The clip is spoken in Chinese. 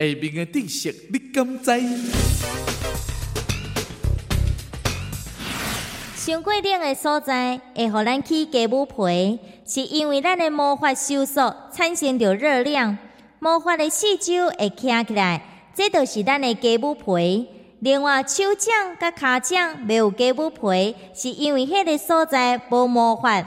下面的知识你敢知？上过冷的所在会互咱起鸡母皮，是因为咱的魔法收缩产生着热量，魔法的四周会翘起来，这就是咱的鸡母皮。另外，手掌甲骹掌没有鸡母皮，是因为迄个所在无魔法。